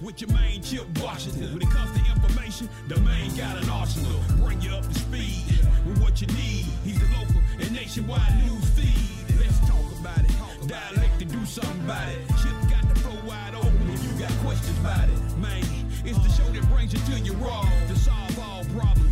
with your main Chip Washington. When it comes to information, the main got an arsenal. Bring you up to speed with what you need. He's the local and nationwide news feed. Let's talk about it. Dialect to do something about it. Chip got the flow wide open if you got questions about it. Man, it's the show that brings you to your raw to solve all problems.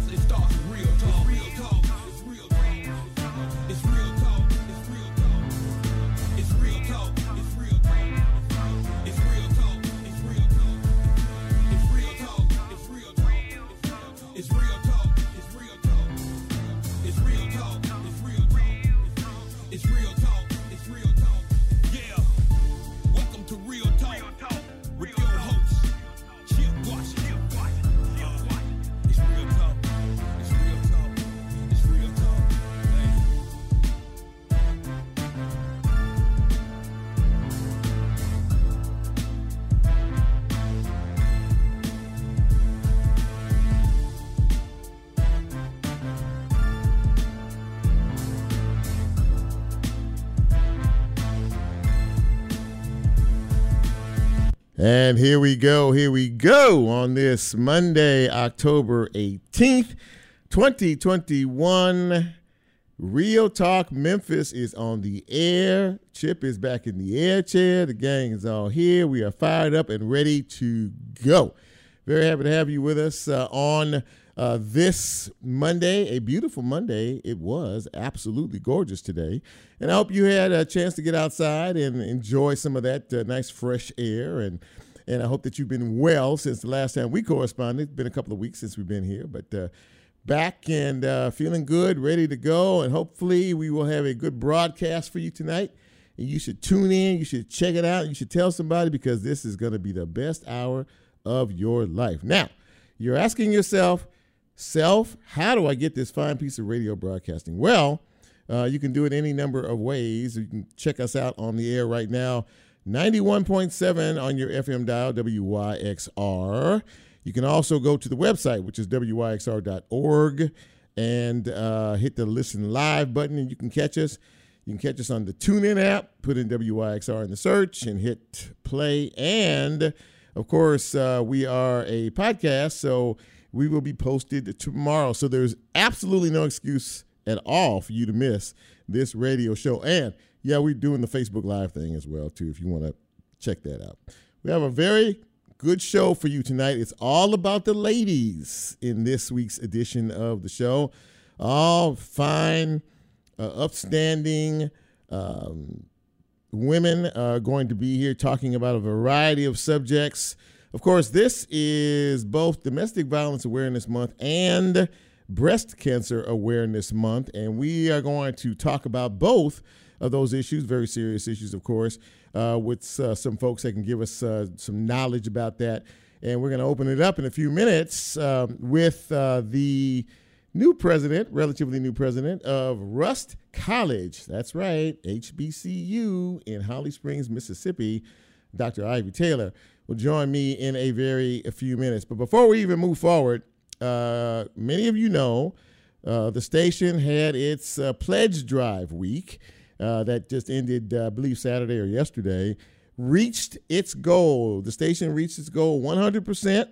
And here we go, here we go on this Monday, October 18th, 2021. Real Talk Memphis is on the air. Chip is back in the air chair. The gang is all here. We are fired up and ready to go. Very happy to have you with us uh, on uh, this Monday, a beautiful Monday. It was absolutely gorgeous today. And I hope you had a chance to get outside and enjoy some of that uh, nice fresh air. And, and I hope that you've been well since the last time we corresponded. It's been a couple of weeks since we've been here, but uh, back and uh, feeling good, ready to go. And hopefully, we will have a good broadcast for you tonight. And you should tune in, you should check it out, you should tell somebody because this is going to be the best hour of your life. Now, you're asking yourself, self, how do I get this fine piece of radio broadcasting? Well, uh, you can do it any number of ways. You can check us out on the air right now, 91.7 on your FM dial, WYXR. You can also go to the website, which is WYXR.org, and uh, hit the listen live button, and you can catch us. You can catch us on the TuneIn app, put in WYXR in the search, and hit play. And of course, uh, we are a podcast, so we will be posted tomorrow. So there's absolutely no excuse at all for you to miss this radio show. And yeah, we're doing the Facebook Live thing as well, too, if you want to check that out. We have a very good show for you tonight. It's all about the ladies in this week's edition of the show. All fine, uh, upstanding um, women are going to be here talking about a variety of subjects. Of course, this is both Domestic Violence Awareness Month and Breast Cancer Awareness Month, and we are going to talk about both of those issues, very serious issues, of course, uh, with uh, some folks that can give us uh, some knowledge about that. And we're going to open it up in a few minutes um, with uh, the new president, relatively new president of Rust College. That's right, HBCU in Holly Springs, Mississippi. Dr. Ivy Taylor will join me in a very a few minutes. But before we even move forward, uh, many of you know uh, the station had its uh, pledge drive week uh, that just ended, uh, I believe, Saturday or yesterday. Reached its goal. The station reached its goal 100%.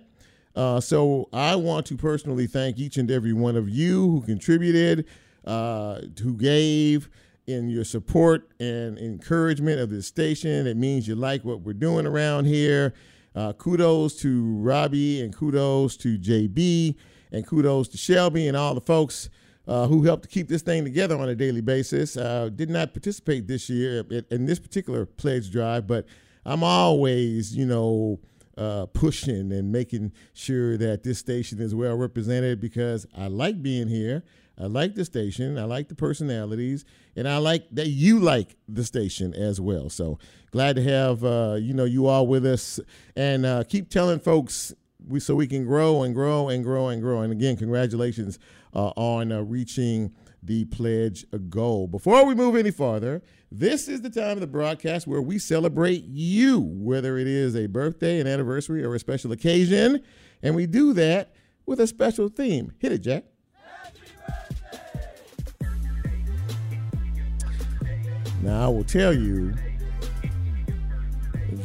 Uh, so I want to personally thank each and every one of you who contributed, who gave in your support and encouragement of this station. It means you like what we're doing around here. Uh, kudos to Robbie and kudos to JB and kudos to Shelby and all the folks uh, who helped to keep this thing together on a daily basis. Uh, did not participate this year in, this particular pledge drive, but I'm always, you know, uh, pushing and making sure that this station is well represented because I like being here. I like the station. I like the personalities, and I like that you like the station as well. So glad to have uh, you know you all with us, and uh, keep telling folks we so we can grow and grow and grow and grow. And again, congratulations uh, on uh, reaching the pledge goal. Before we move any farther, this is the time of the broadcast where we celebrate you, whether it is a birthday, an anniversary, or a special occasion, and we do that with a special theme. Hit it, Jack. Now, I will tell you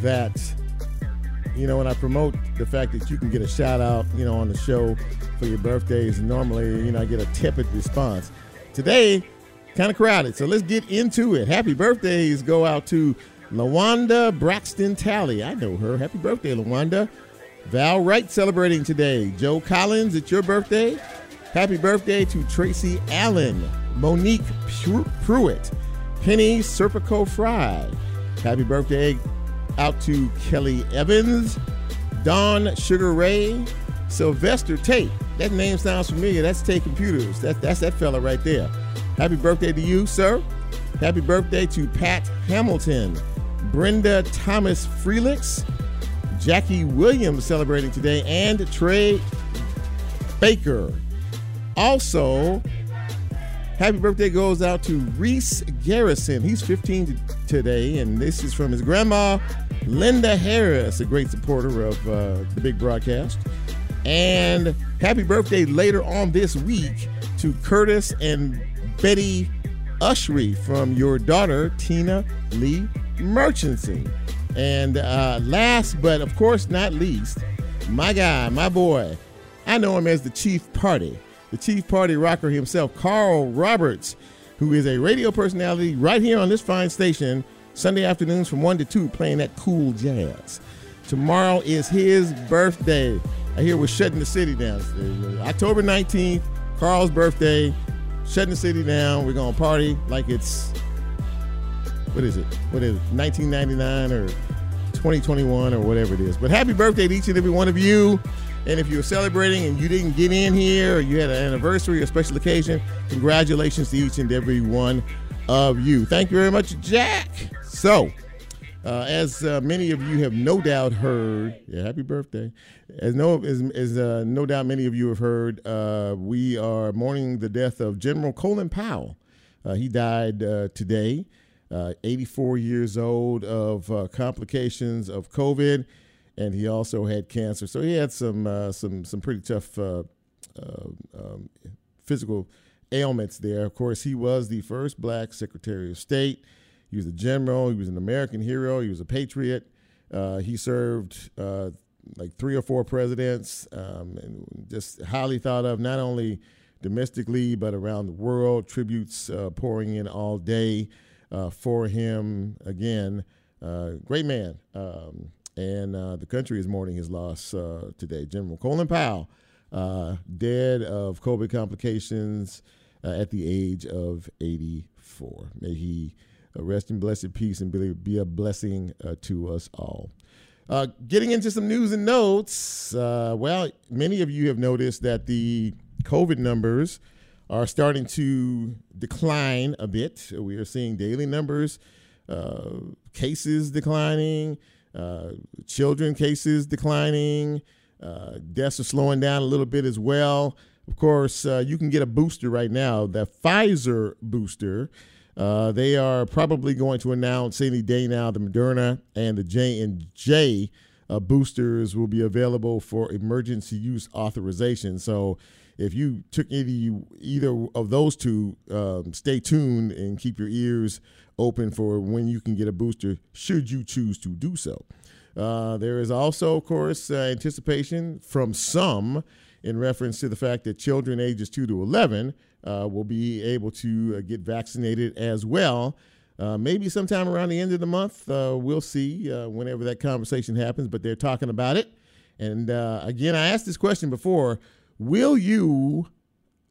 that you know, when I promote the fact that you can get a shout out, you know, on the show for your birthdays, normally, you know, I get a tepid response. Today, kind of crowded, so let's get into it. Happy birthdays go out to Lawanda Braxton Talley. I know her. Happy birthday, Lawanda. Val Wright celebrating today. Joe Collins, it's your birthday. Happy birthday to Tracy Allen, Monique Pruitt, Penny Serpico Fry. Happy birthday out to Kelly Evans, Don Sugar Ray, Sylvester Tate. That name sounds familiar. That's Tate Computers. That, that's that fella right there. Happy birthday to you, sir. Happy birthday to Pat Hamilton, Brenda Thomas Freelix, Jackie Williams celebrating today, and Trey Baker. Also, happy birthday goes out to Reese Garrison. He's 15 today, and this is from his grandma, Linda Harris, a great supporter of uh, the big broadcast. And happy birthday later on this week to Curtis and Betty Ushry from your daughter, Tina Lee Merchancy. And uh, last but of course not least, my guy, my boy, I know him as the Chief Party, the Chief Party rocker himself, Carl Roberts, who is a radio personality right here on this fine station, Sunday afternoons from 1 to 2, playing that cool jazz. Tomorrow is his birthday. I hear we're shutting the city down. October 19th, Carl's birthday, shutting the city down. We're going to party like it's what is it? What is it? 1999 or 2021 or whatever it is. But happy birthday to each and every one of you. And if you're celebrating and you didn't get in here or you had an anniversary or special occasion, congratulations to each and every one of you. Thank you very much, Jack. So, uh, as uh, many of you have no doubt heard, yeah, happy birthday. As no as, as uh, no doubt many of you have heard, uh, we are mourning the death of General Colin Powell. Uh, he died uh, today uh, 84 years old of complications of COVID, and he also had cancer. So he had some uh, some some pretty tough uh, uh, um, physical ailments there. Of course, he was the first black Secretary of State. He was a general. He was an American hero. He was a patriot. Uh, he served like three or four presidents, um, and just highly thought of not only domestically but around the world. Tributes pouring in all day uh, for him again. Uh, great man. Um, and uh, the country is mourning his loss uh, today. General Colin Powell, uh, dead of COVID complications uh, at the age of 84. May he rest in blessed peace and be, a blessing to us all. getting into some news and notes. well, many of you have noticed that the COVID numbers are starting to decline a bit. We are seeing daily numbers, uh, cases declining, uh, children cases declining, uh, deaths are slowing down a little bit as well. Of course, uh, you can get a booster right now, the Pfizer booster. Uh, they are probably going to announce any day now the Moderna and the J and J uh, boosters will be available for emergency use authorization. So if you took any either of those two, um, stay tuned and keep your ears open for when you can get a booster, should you choose to do so. Uh, there is also, of course, uh, anticipation from some in reference to the fact that children ages 2 to 11 uh, will be able to uh, get vaccinated as well. Uh, maybe sometime around the end of the month, uh, we'll see whenever that conversation happens, but they're talking about it. And again, I asked this question before will you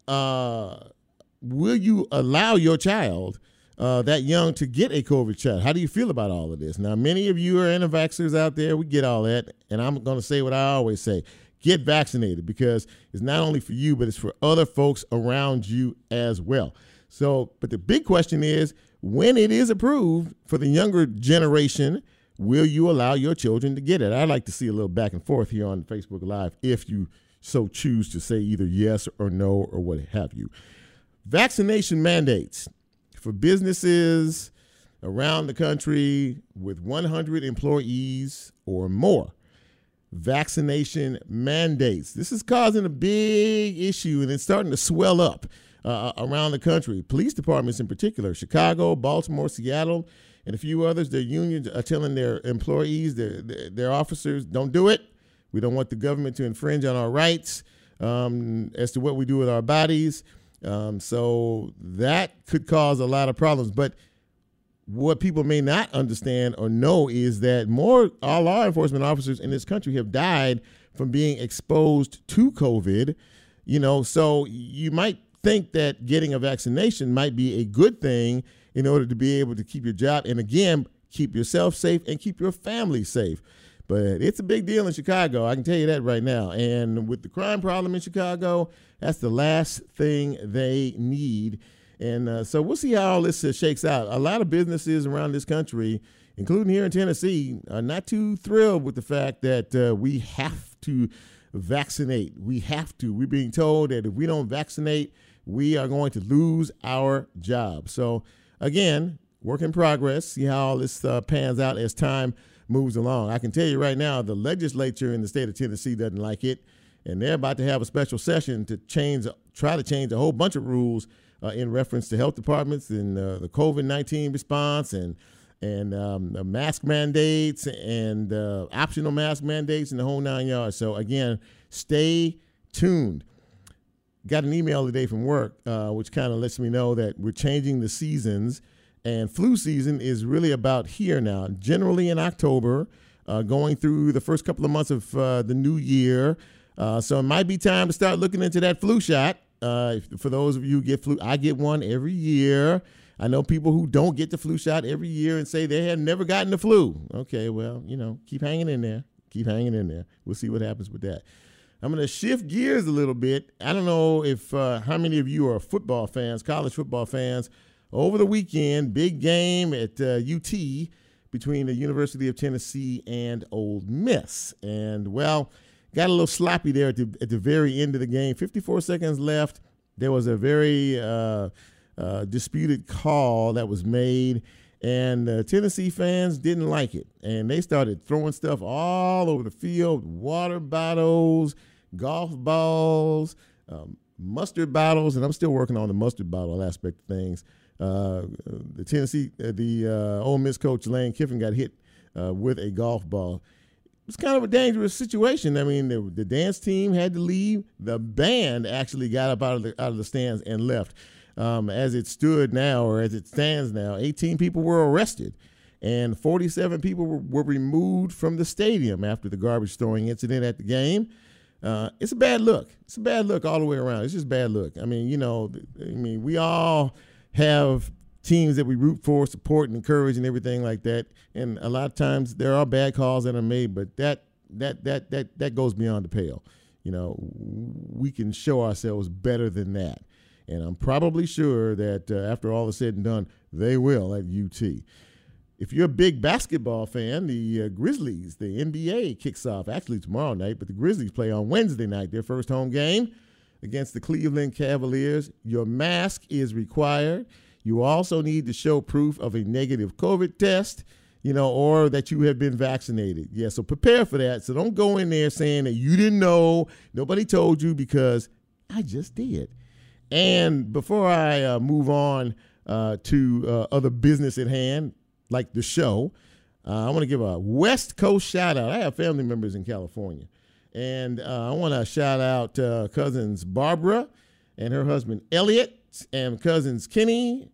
will you allow your child uh, that young to get a COVID shot? How do you feel about all of this? Now, many of you are anti-vaxxers out there. We get all that, and I'm going to say what I always say: get vaccinated because it's not only for you, but it's for other folks around you as well. So, but the big question is, when it is approved for the younger generation, will you allow your children to get it? I'd like to see a little back and forth here on Facebook Live if you so choose to say either yes or no or what have you. Vaccination mandates for businesses around the country with 100 employees or more. Vaccination mandates. This is causing a big issue and it's starting to swell up uh, around the country. Police departments, in particular, Chicago, Baltimore, Seattle, and a few others, their unions are telling their employees, their, their, their officers, don't do it. We don't want the government to infringe on our rights um, as to what we do with our bodies. Um, so that could cause a lot of problems. But what people may not understand or know is that more all law enforcement officers in this country have died from being exposed to COVID. You know, so you might think that getting a vaccination might be a good thing in order to be able to keep your job and again keep yourself safe and keep your family safe. But it's a big deal in Chicago. I can tell you that right now. And with the crime problem in Chicago, that's the last thing they need. And uh, so we'll see how all this uh, shakes out. A lot of businesses around this country, including here in Tennessee, are not too thrilled with the fact that uh, we have to vaccinate. We have to. We're being told that if we don't vaccinate, we are going to lose our job. So, again, work in progress. See how all this uh, pans out as time moves along. I can tell you right now, the legislature in the state of Tennessee doesn't like it, and they're about to have a special session to change, try to change a whole bunch of rules uh, in reference to health departments and uh, the COVID nineteen response and and um, mask mandates and uh, optional mask mandates and the whole nine yards. So again, stay tuned. Got an email today from work, uh, which kind of lets me know that we're changing the seasons and flu season is really about here now, generally in October, uh, going through the first couple of months of uh, the new year. Uh, so it might be time to start looking into that flu shot. Uh, for those of you who get flu, I get one every year. I know people who don't get the flu shot every year and say they have never gotten the flu. Okay, well, you know, keep hanging in there. Keep hanging in there. We'll see what happens with that. I'm going to shift gears a little bit. I don't know if uh, how many of you are football fans, college football fans over the weekend, big game at uh, UT between the University of Tennessee and Ole Miss. And, well, got a little sloppy there at the, at the very end of the game. 54 seconds left. There was a very uh, uh, disputed call that was made, and uh, Tennessee fans didn't like it. And they started throwing stuff all over the field water bottles, golf balls, um, mustard bottles, and I'm still working on the mustard bottle aspect of things. Uh, the Tennessee, uh, the uh, Ole Miss coach Lane Kiffin got hit uh, with a golf ball. It's kind of a dangerous situation. I mean, the, the, dance team had to leave. The band actually got up out of the out of the stands and left. Um, as it stood now, or as it stands now, 18 people were arrested, and 47 people were, were removed from the stadium after the garbage throwing incident at the game. Uh, it's a bad look. It's a bad look all the way around. It's just bad look. I mean, you know, I mean, we all have teams that we root for, support, and encourage, and everything like that. And a lot of times there are bad calls that are made, but that that that that that goes beyond the pale. You know, we can show ourselves better than that. And I'm probably sure that uh, after all is said and done, they will at UT. If you're a big basketball fan, the uh, Grizzlies, the NBA kicks off actually tomorrow night, but the Grizzlies play on Wednesday night, their first home game against the Cleveland Cavaliers. Your mask is required. You also need to show proof of a negative COVID test, you know, or that you have been vaccinated. Yeah, so prepare for that. So don't go in there saying that you didn't know, nobody told you, because I just did. And before I uh, move on uh, to uh, other business at hand, like the show, uh, I want to give a West Coast shout out. I have family members in California. And uh, I want to shout out uh, cousins Barbara and her husband Elliot, and cousins Kenny,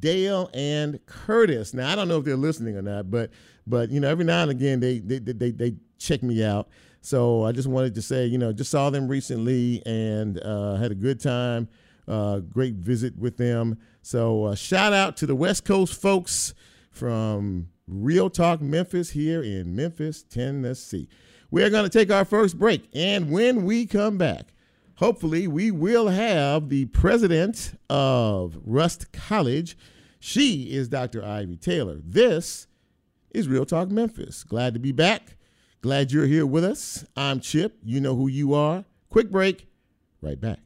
Dale, and Curtis. Now I don't know if they're listening or not, but but you know every now and again they they they, they check me out. So I just wanted to say you know just saw them recently and uh, had a good time. Uh, great visit with them. So uh, shout out to the West Coast folks from Real Talk Memphis here in Memphis, Tennessee. We're going to take our first break. And when we come back, hopefully we will have the president of Rust College. She is Dr. Ivy Taylor. This is Real Talk Memphis. Glad to be back. Glad you're here with us. I'm Chip. You know who you are. Quick break. Right back.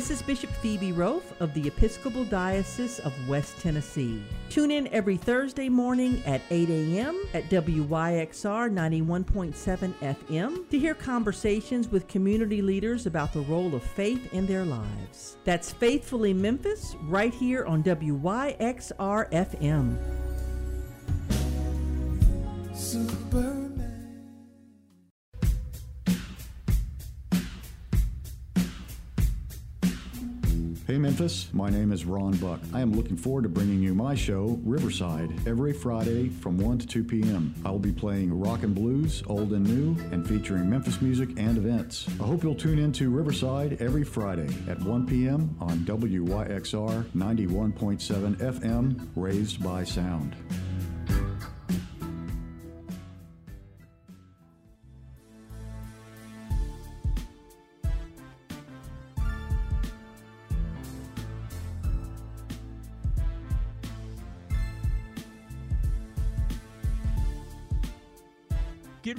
This is Bishop Phoebe Roth of the Episcopal Diocese of West Tennessee. Tune in every Thursday morning at 8 a.m. at WYXR 91.7 FM to hear conversations with community leaders about the role of faith in their lives. That's Faithfully Memphis right here on WYXR FM. Hey Memphis, my name is Ron Buck. I am looking forward to bringing you my show, Riverside, every Friday from 1 to 2 p.m. I will be playing rock and blues, old and new, and featuring Memphis music and events. I hope you'll tune in to Riverside every Friday at 1 p.m. on WYXR 91.7 FM, Raised by Sound.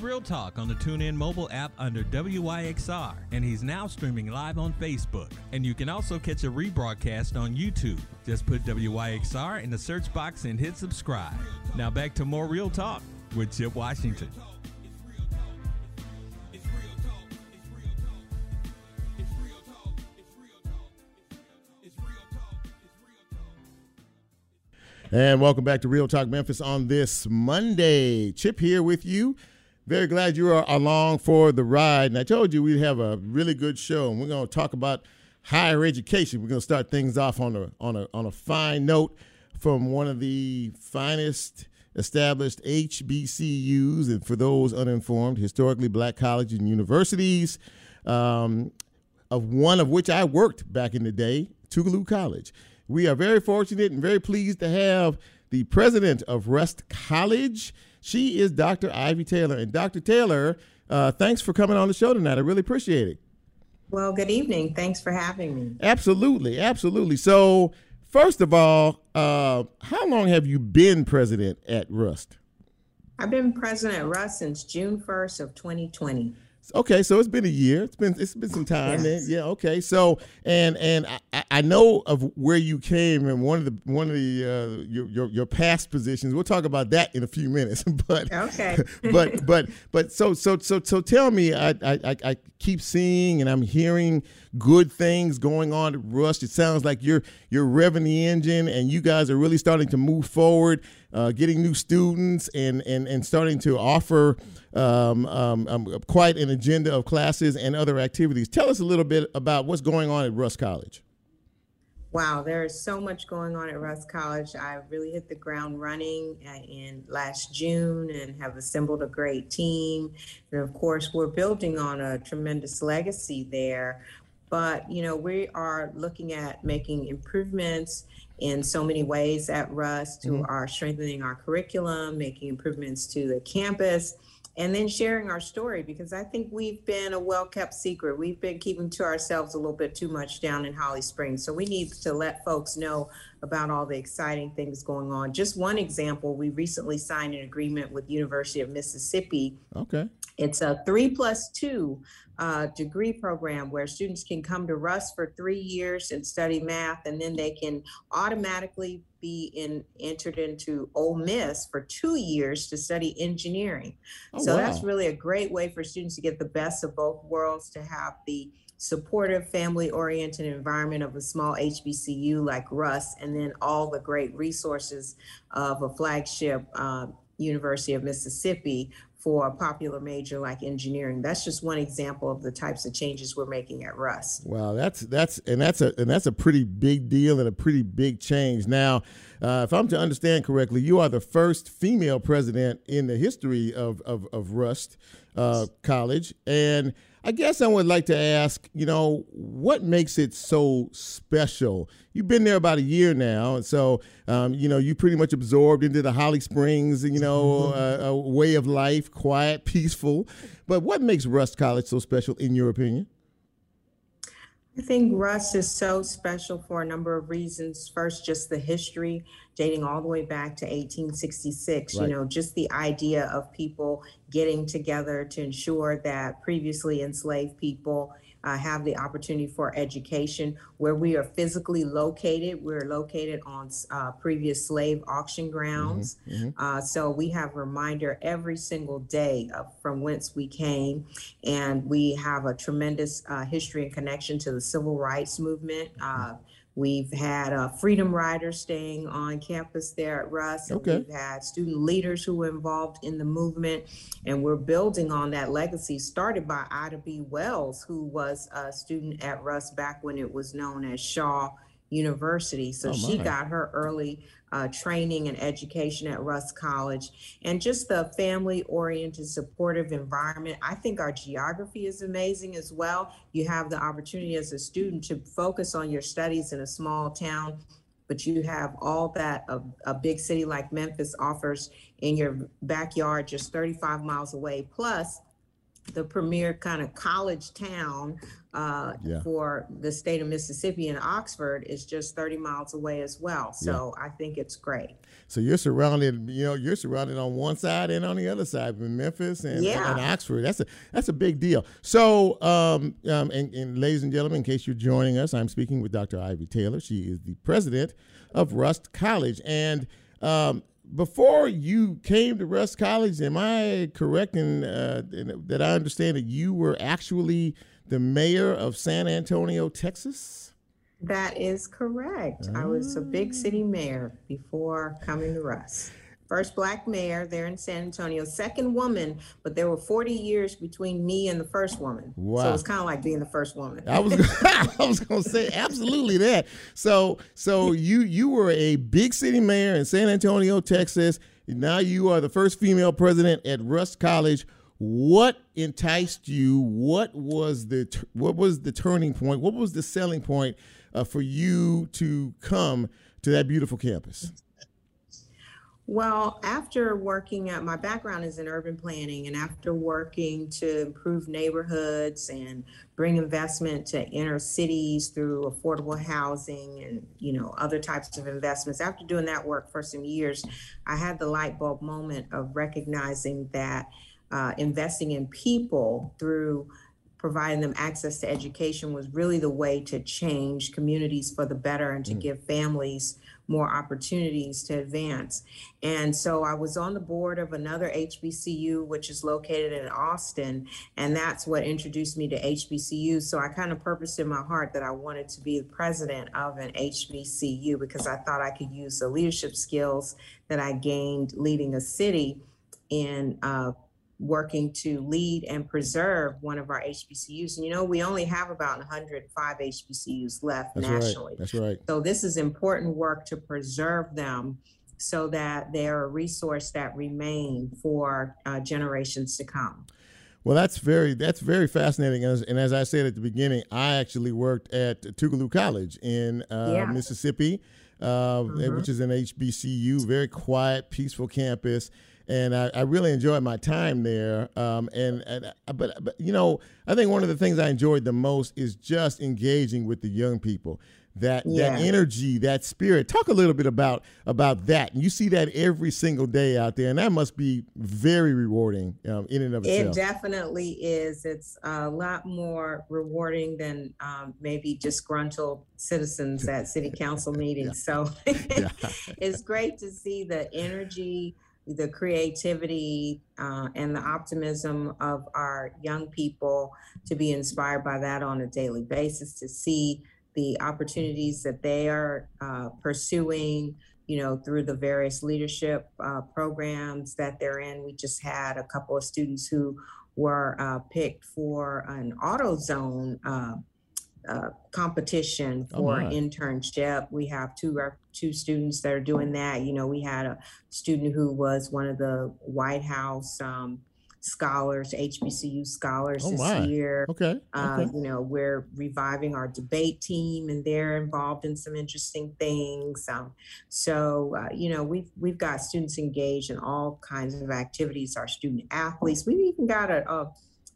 Real Talk on the TuneIn mobile app under WYXR, and he's now streaming live on Facebook. And you can also catch a rebroadcast on YouTube. Just put WYXR in the search box and hit subscribe. Now back to more Real Talk with Chip Washington. And welcome back to Real Talk Memphis on this Monday. Chip here with you. Very glad you are along for the ride. And I told you we'd have a really good show, and we're going to talk about higher education. We're going to start things off on a on a on a fine note from one of the finest established HBCUs, and for those uninformed, historically black colleges and universities. Um, of one of which I worked back in the day, Tougaloo College. We are very fortunate and very pleased to have the president of Rust College. She is Dr. Ivy Taylor. And Dr. Taylor, uh, thanks for coming on the show tonight. I really appreciate it. Well, good evening. Thanks for having me. Absolutely, absolutely. So, first of all, uh, how long have you been president at Rust? I've been president at Rust since June 1st of 2020. Okay, so it's been a year. It's been it's been some time. Yes. Yeah. Okay. So and and I- I, know of where you came and one of the one of the uh, your, your your past positions. We'll talk about that in a few minutes. But Okay. but but but so so so so tell me. I I I keep seeing and I'm hearing good things going on at Rust. It sounds like you're you're revving the engine and you guys are really starting to move forward, uh, getting new students and and and starting to offer um, um, um, quite an agenda of classes and other activities. Tell us a little bit about what's going on at Rust College. Wow, there is so much going on at Rust College. I really hit the ground running in last June and have assembled a great team. And of course, we're building on a tremendous legacy there. But, you know, we are looking at making improvements in so many ways at Rust to mm-hmm. our strengthening our curriculum, making improvements to the campus, and then sharing our story because I think we've been a well kept secret. We've been keeping to ourselves a little bit too much down in Holly Springs. So we need to let folks know about all the exciting things going on. Just one example, we recently signed an agreement with University of Mississippi Okay. it's a three plus two uh, degree program where students can come to Rust for three years and study math, and then they can automatically be in entered into Ole Miss for two years to study engineering. Oh, so that's really a great way for students to get the best of both worlds, to have the supportive, family-oriented environment of a small HBCU like Rust, and then all the great resources of a flagship uh, University of Mississippi for a popular major like engineering. That's just one example of the types of changes we're making at Rust. Wow, that's that's and that's a and that's a pretty big deal and a pretty big change. Now, uh, if I'm to understand correctly, you are the first female president in the history of of, of Rust uh, College, and I guess I would like to ask, you know, what makes it so special? You've been there about a year now, and so um, you know you pretty much absorbed into the Holly Springs, you know, uh, a way of life, quiet, peaceful. But what makes Rust College so special, in your opinion? I think Rust is so special for a number of reasons. First, just the history dating all the way back to 1866. Right. You know, just the idea of people getting together to ensure that previously enslaved people uh, have the opportunity for education. Where we are physically located, we're located on uh, previous slave auction grounds. Mm-hmm, mm-hmm. Uh, so we have reminder every single day of from whence we came. And we have a tremendous uh, history and connection to the civil rights movement. Uh, We've had uh, freedom riders staying on campus there at Rust. Okay. We've had student leaders who were involved in the movement, and we're building on that legacy started by Ida B. Wells, who was a student at Rust back when it was known as Shaw University. So oh she got her early uh, training and education at Rust College, and just the family oriented, supportive environment. I think our geography is amazing as well. You have the opportunity as a student to focus on your studies in a small town. But you have all that a, a big city like Memphis offers in your backyard, just 35 miles away. Plus, the premier kind of college town uh, yeah. for the state of Mississippi and Oxford is just 30 miles away as well. So yeah. I think it's great. So you're surrounded, you know, you're surrounded on one side and on the other side, in Memphis and, yeah. and, Oxford. That's a that's a big deal. So, um, um, and, and ladies and gentlemen, in case you're joining us, I'm speaking with Dr. Ivy Taylor. She is the president of Rust College, and um, before you came to Rust College, am I correct in, uh, in, that I understand that you were actually the mayor of San Antonio, Texas? That is correct. I was a big ah. city mayor before coming to Rust first black mayor there in San Antonio, second woman, but there were 40 years between me and the first woman. Wow. So it was kind of like being the first woman. I was I was going to say absolutely that. So so you you were a big city mayor in San Antonio, Texas. Now you are the first female president at Rust College. What enticed you? What was the what was the turning point? What was the selling point uh, for you to come to that beautiful campus? Well, after working at my background is in urban planning, and after working to improve neighborhoods and bring investment to inner cities through affordable housing and you know other types of investments, after doing that work for some years, I had the light bulb moment of recognizing that uh, investing in people through providing them access to education was really the way to change communities for the better and to mm. give families more opportunities to advance. And so I was on the board of another HBCU, which is located in Austin, and that's what introduced me to HBCU. So I kind of purposed in my heart that I wanted to be the president of an HBCU because I thought I could use the leadership skills that I gained leading a city in uh, working to lead and preserve one of our HBCUs. And you know, we only have about 105 HBCUs left That's nationally. Right. That's right. So this is important work to preserve them so that they're a resource that remain for uh, generations to come. Well, that's very that's very fascinating. And as, and as, I said at the beginning, I actually worked at Tougaloo College in uh, yeah. Mississippi, uh, mm-hmm. which is an HBCU, very quiet, peaceful campus and I, I, really enjoyed my time there. Um, and, and uh, but, but you know, I think one of the things I enjoyed the most is just engaging with the young people. That yeah. that energy, that spirit. Talk a little bit about about that. And you see that every single day out there, and that must be very rewarding um, in and of itself. It definitely is. It's a lot more rewarding than um, maybe disgruntled citizens at city council meetings. So it's great to see the energy the creativity uh, and the optimism of our young people to be inspired by that on a daily basis, to see the opportunities that they are uh, pursuing, you know, through the various leadership uh, programs that they're in. We just had a couple of students who were uh, picked for an AutoZone uh, uh, competition Oh, for my. internship. We have two rep- two students that are doing that. You know, we had a student who was one of the White House um, scholars, HBCU scholars Oh, this my. year. Okay. Uh, okay. You know, we're reviving our debate team, and they're involved in some interesting things. Um, so, uh, you know, we've we've got students engaged in all kinds of activities. Our student athletes. We've even got a a,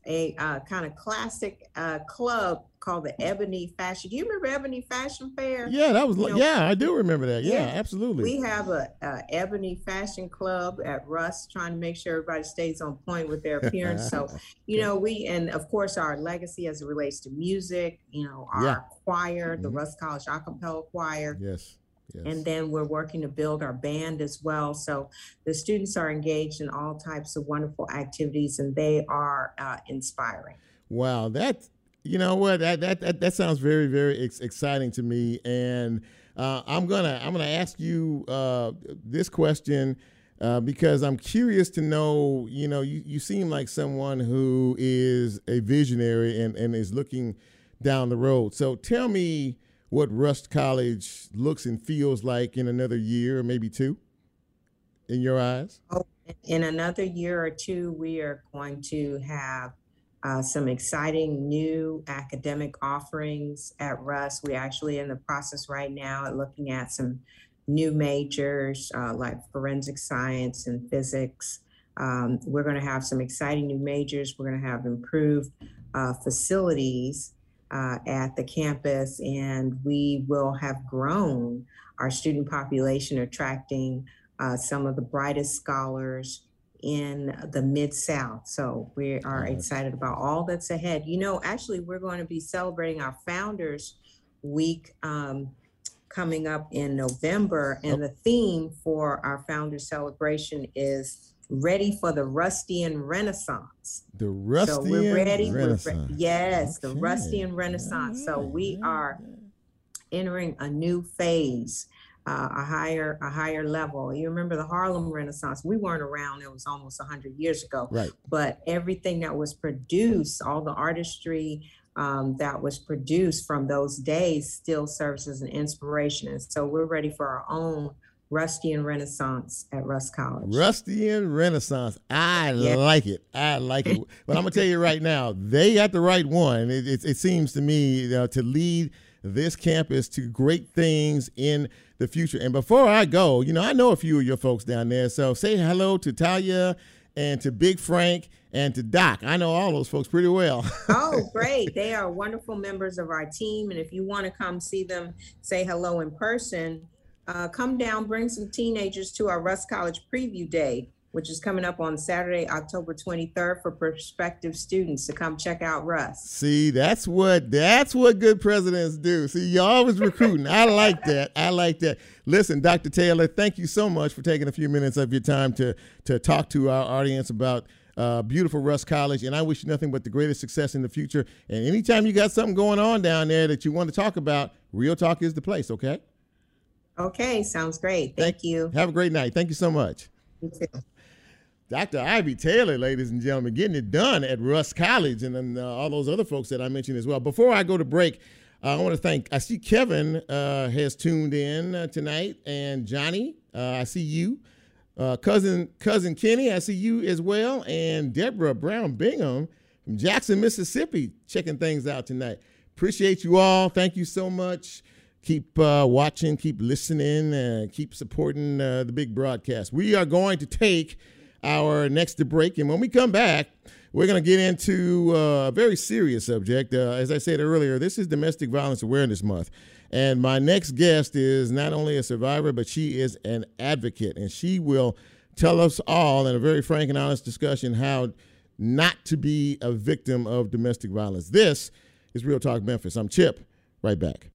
a, uh kind of classic uh, club called the Ebony Fashion. Do you remember Ebony Fashion Fair? Yeah, that was. you know- yeah, I do remember that. Yeah, Yeah. absolutely. We have a, a Ebony Fashion Club at Rust, trying to make sure everybody stays on point with their appearance. so, you know, we and of course our legacy as it relates to music. You know, our Yeah. choir, the Mhm. Rust College a cappella choir, yes. Yes. and then we're working to build our band as well. So the students are engaged in all types of wonderful activities, and they are uh, inspiring. Wow, that you know what that that that, that sounds very very ex- exciting to me, and uh, I'm gonna I'm gonna ask you uh, this question uh, because I'm curious to know. You know, you, you seem like someone who is a visionary and and is looking down the road. So tell me what Rust College looks and feels like in another year or maybe two, in your eyes. in another year or two, we are going to have uh, some exciting new academic offerings at Rust. We're actually in the process right now at looking at some new majors uh, like forensic science and physics. Um, we're going to have some exciting new majors. We're going to have improved uh, facilities uh, at the campus, and we will have grown our student population, attracting uh, some of the brightest scholars in the Mid South. So we are excited about all that's ahead. You know, actually, we're going to be celebrating our Founders Week um, coming up in November, and the theme for our Founders celebration is Ready for the Rustian Renaissance. The So Rustian we're ready. We're re- Renaissance. yes, the Rustian Renaissance. So we are entering a new phase, uh, a higher a higher level. You remember the Harlem Renaissance? We weren't around; it was almost hundred years ago. Right. But everything that was produced, all the artistry um, that was produced from those days, still serves as an inspiration. And so we're ready for our own Rustian Renaissance at Rust College. Rustian Renaissance. I Yeah. like it. I like it. But I'm gonna tell you right now, they got the right one. It, it, it seems to me uh, to lead this campus to great things in the future. And before I go, you know, I know a few of your folks down there. So say hello to Talia and to Big Frank and to Doc. I know all those folks pretty well. Oh, great. They are wonderful members of our team. And if you want to come see them, say hello in person, uh, come down, bring some teenagers to our Rust College Preview Day, which is coming up on Saturday, October 23rd for prospective students to come check out Rust. See, that's what that's what good presidents do. See, y'all always recruiting. I like that. I like that. Listen, Dr. Taylor, thank you so much for taking a few minutes of your time to to talk to our audience about uh, beautiful Rust College. And I wish you nothing but the greatest success in the future. And anytime you got something going on down there that you want to talk about, Real Talk is the place. Okay. Okay, sounds great. Thank you. Have a great night. Thank you so much. You too. Dr. Ivy Taylor, ladies and gentlemen, getting it done at Rust College and then uh, all those other folks that I mentioned as well. Before I go to break, uh, I want to thank, I see Kevin uh, has tuned in uh, tonight and Johnny, uh, I see you. Uh, cousin cousin Kenny, I see you as well, and Deborah Brown Bingham from Jackson, Mississippi, checking things out tonight. Appreciate you all. Thank you so much. Keep uh, watching, keep listening, uh, keep supporting uh, the big broadcast. We are going to take our next break, and when we come back, we're going to get into uh, a very serious subject. Uh, as I said earlier, this is Domestic Violence Awareness Month. And my next guest is not only a survivor, but she is an advocate. And she will tell us all in a very frank and honest discussion how not to be a victim of domestic violence. This is Real Talk Memphis. I'm Chip. Right back.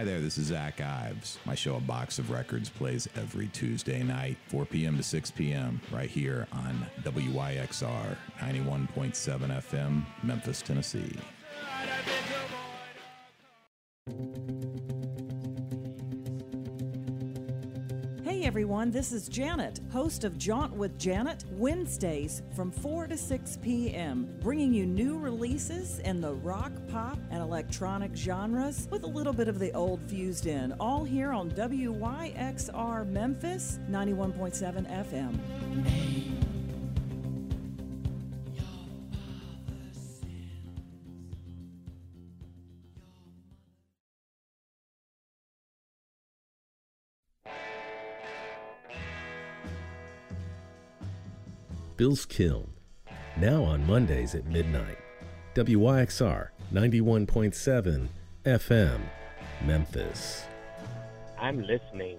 Hi there, this is Zach Ives. My show, A Box of Records, plays every Tuesday night, 4 p.m. to 6 p.m., right here on WYXR 91.7 FM, Memphis, Tennessee. Everyone, this is Janet, host of Jaunt with Janet, Wednesdays from 4 to 6 p.m., bringing you new releases in the rock, pop, and electronic genres with a little bit of the old fused in, all here on WYXR Memphis 91.7 FM. Bill's Kiln, now on Mondays at midnight. WYXR 91.7 FM, Memphis. I'm listening.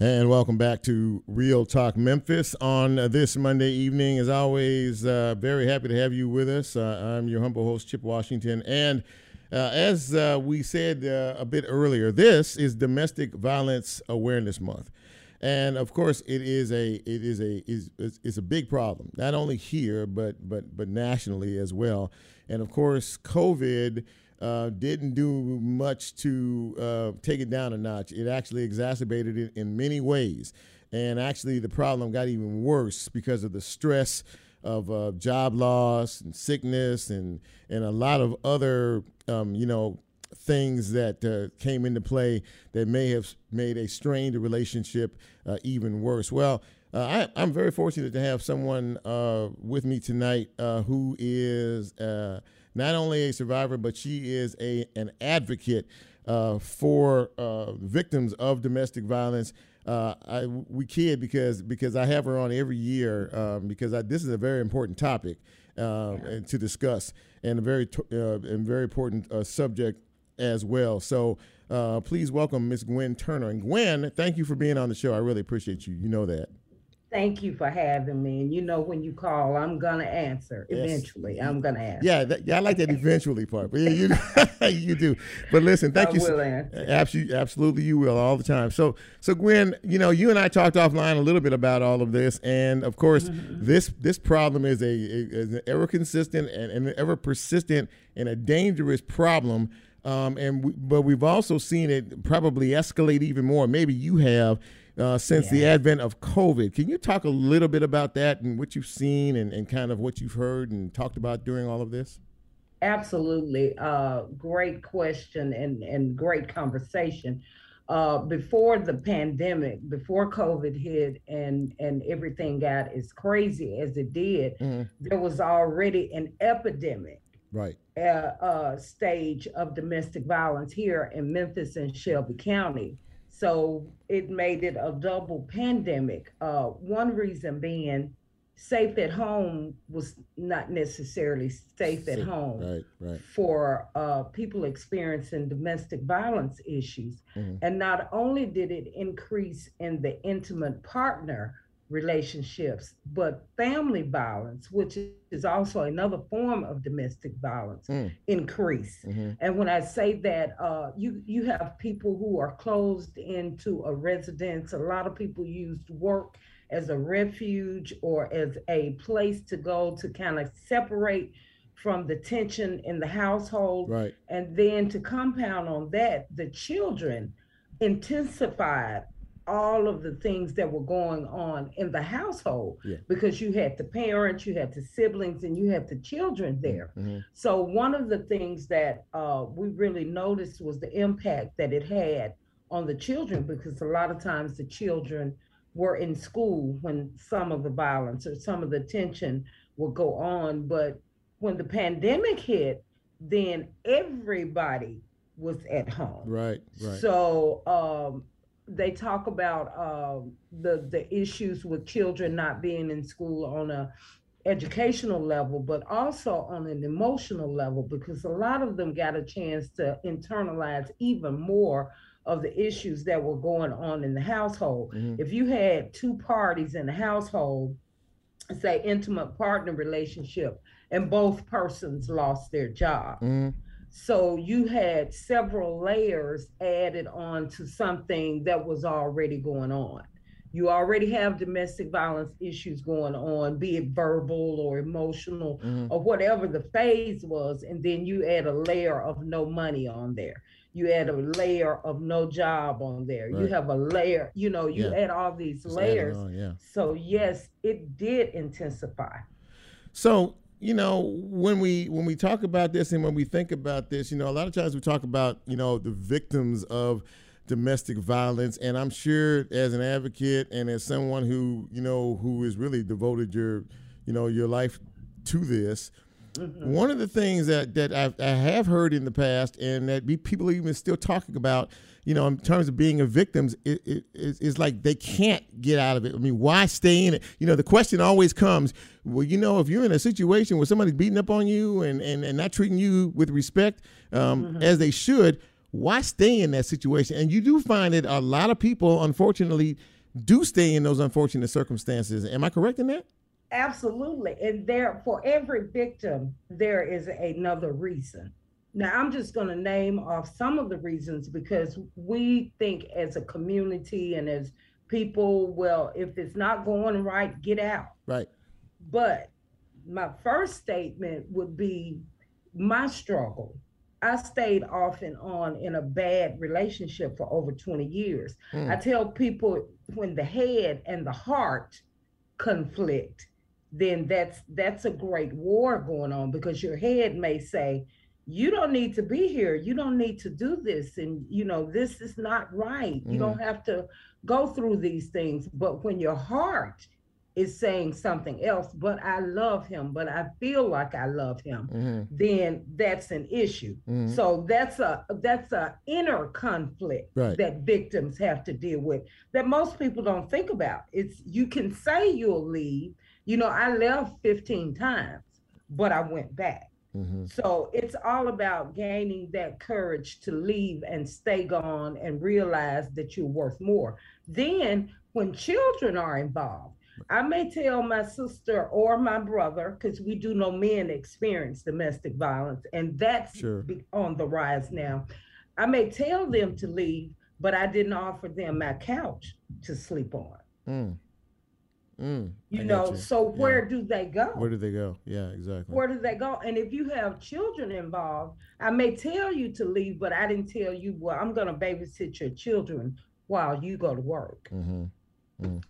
And welcome back to Real Talk Memphis on this Monday evening. As always, uh, very happy to have you with us. Uh, I'm your humble host, Chip Washington. And uh, as uh, we said uh, a bit earlier, this is Domestic Violence Awareness Month. And of course, it is a it is a is it's a big problem, not only here but but but nationally as well. And of course, COVID uh, didn't do much to uh, take it down a notch. It actually exacerbated it in many ways. And actually, the problem got even worse because of the stress of uh, job loss and sickness and, and a lot of other, um, you know, things that uh, came into play that may have made a strained relationship uh, even worse. Well, I, am very fortunate to have someone with me tonight who is not only a survivor, but she is a an advocate uh, for uh, victims of domestic violence. Uh, I, we kid because because I have her on every year um, because I, this is a very important topic um, yeah. to discuss and a very uh, and very important uh, subject as well. So uh, please welcome Miss Gwen Turner and Gwen. Thank you for being on the show. I really appreciate you. You know that. Thank you for having me. And you know, when you call, I'm gonna answer. Yes. Eventually, I'm gonna answer. Yeah, that, yeah, I like that eventually part. But yeah, you you do. But listen, thank I you. Will answer. Absolutely, absolutely, you will all the time. So, so Gwen, you know, you and I talked offline a little bit about all of this, and of course, mm-hmm. this this problem is a, a is an ever consistent and, and ever persistent and a dangerous problem. Um, and we, but we've also seen it probably escalate even more. Maybe you have uh, since yeah. the advent of COVID. Can you talk a little bit about that and what you've seen and, and kind of what you've heard and talked about during all of this? Absolutely. Uh, great question and, and great conversation. Uh, before the pandemic, before COVID hit and, and everything got as crazy as it did, mm-hmm. there was already an epidemic right uh, uh, stage of domestic violence here in Memphis and Shelby County. So it made it a double pandemic. Uh, one reason being safe at home was not necessarily safe at home right, right. for uh, people experiencing domestic violence issues. Mm-hmm. And not only did it increase in the intimate partner relationships, but family violence, which is also another form of domestic violence, Mm. increase. Mhm. And when I say that, uh, you you have people who are closed into a residence. A lot of people used work as a refuge or as a place to go to kind of separate from the tension in the household. Right. And then to compound on that, the children intensified all of the things that were going on in the household Yeah. because you had the parents, you had the siblings, and you had the children there. Mhm. So one of the things that uh, we really noticed was the impact that it had on the children because a lot of times the children were in school when some of the violence or some of the tension would go on. But when the pandemic hit, then everybody was at home. Right. Right. So um, they talk about um, the the issues with children not being in school on a educational level, but also on an emotional level, because a lot of them got a chance to internalize even more of the issues that were going on in the household. Mhm. If you had two parties in the household, say intimate partner relationship, and both persons lost their job. Mhm. So you had several layers added on to something that was already going on. You already have domestic violence issues going on, be it verbal or emotional Mhm. or whatever the phase was. And then you add a layer of no money on there. You add a layer of no job on there. You have a layer, you know, you Yeah. add all these Just layers. on, yeah. So, yes, it did intensify. So you know when we when we talk about this and when we think about this, you know, a lot of times we talk about you know the victims of domestic violence, and I'm sure as an advocate and as someone who you know who has really devoted your you know your life to this. One of the things that that I've, I have heard in the past, and that people are even still talking about, you know, in terms of being a victim, it, it, is, is like they can't get out of it. I mean, why stay in it? You know, the question always comes, well, you know, if you're in a situation where somebody's beating up on you and and, and not treating you with respect um, as they should, why stay in that situation? And you do find that a lot of people, unfortunately, do stay in those unfortunate circumstances. Am I correct in that? Absolutely. And there, for every victim, there is another reason. Now, I'm just going to name off some of the reasons because we think as a community and as people, well, if it's not going right, get out. Right. But my first statement would be my struggle. I stayed off and on in a bad relationship for over 20 years. Mm. I tell people when the head and the heart conflict, then that's that's a great war going on because your head may say, you don't need to be here. You don't need to do this. And you know, this is not right. You don't have to go through these things. But when your heart is saying something else, but I love him, but I feel like I love him, Mm-hmm. then that's an issue. Mhm. So that's a that's a inner conflict Right. that victims have to deal with that most people don't think about. It's you can say you'll leave. You know, I left 15 times, but I went back. Mm-hmm. So it's all about gaining that courage to leave and stay gone and realize that you're worth more. Then, when children are involved, I may tell my sister or my brother, because we do know men experience domestic violence, and that's Sure. be- on the rise now. I may tell them to leave, but I didn't offer them my couch to sleep on. Mm. Mm. You know, you. so Yeah. where do they go? Where do they go? Yeah, exactly. where do they go? And if you have children involved, I may tell you to leave, but I didn't tell you, well, I'm going to babysit your children while you go to work. mm-hmm.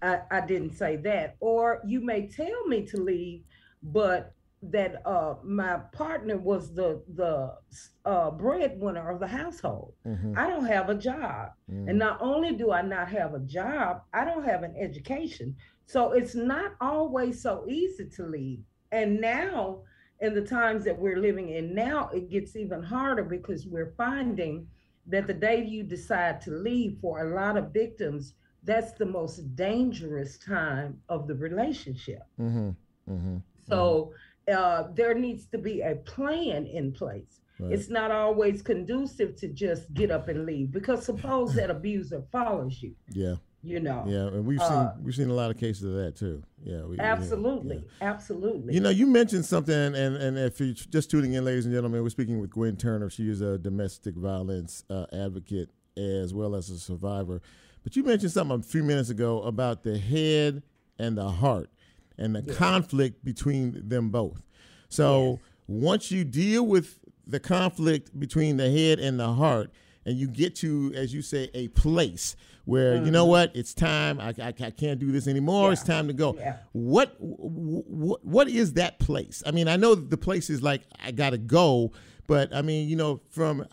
I, I didn't say that. Or you may tell me to leave, but that uh, my partner was the the uh, breadwinner of the household. Mm-hmm. I don't have a job. Mm. And not only do I not have a job, I don't have an education. So it's not always so easy to leave. And now, in the times that we're living in now, it gets even harder because we're finding that the day you decide to leave for a lot of victims, that's the most dangerous time of the relationship. Mm-hmm. Mm-hmm. So uh, there needs to be a plan in place. Right. It's not always conducive to just get up and leave because suppose that abuser follows you. Yeah. You know. Yeah, and we've Uh, seen we've seen a lot of cases of that too. Yeah, we, Absolutely, yeah. absolutely. You know, you mentioned something, and, and if you're just tuning in, ladies and gentlemen, we're speaking with Gwen Turner. She is a domestic violence uh, advocate as well as a survivor. But you mentioned something a few minutes ago about the head and the heart and the conflict between them both. So once you deal with the conflict between the head and the heart, and you get to, as you say, a place where you know what, it's time. I, I, I can't do this anymore. It's time to go. Yeah. What, what what is that place? I mean, I know the place is like I got to go, but I mean, you know, from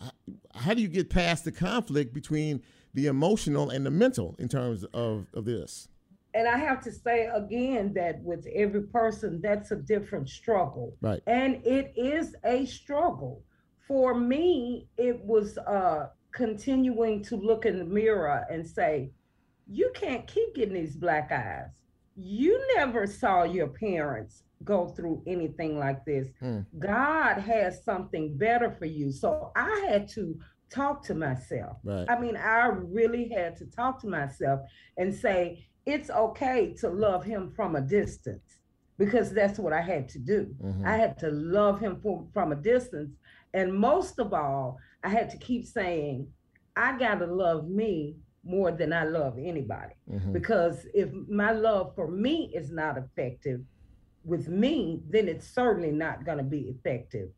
how do you get past the conflict between the emotional and the mental in terms of of this? and I have to say again that with every person, that's a different struggle. Right. And it is a struggle. For me, it was uh, continuing to look in the mirror and say, you can't keep getting these black eyes. You never saw your parents go through anything like this. Hmm. God has something better for you. So I had to talk to myself. Right. I mean, I really had to talk to myself and say, it's okay to love him from a distance because that's what I had to do. Mm-hmm. I had to love him from, from a distance. And most of all, I had to keep saying, I got to love me more than I love anybody. Mm-hmm. Because if my love for me is not effective with me, then it's certainly not going to be effective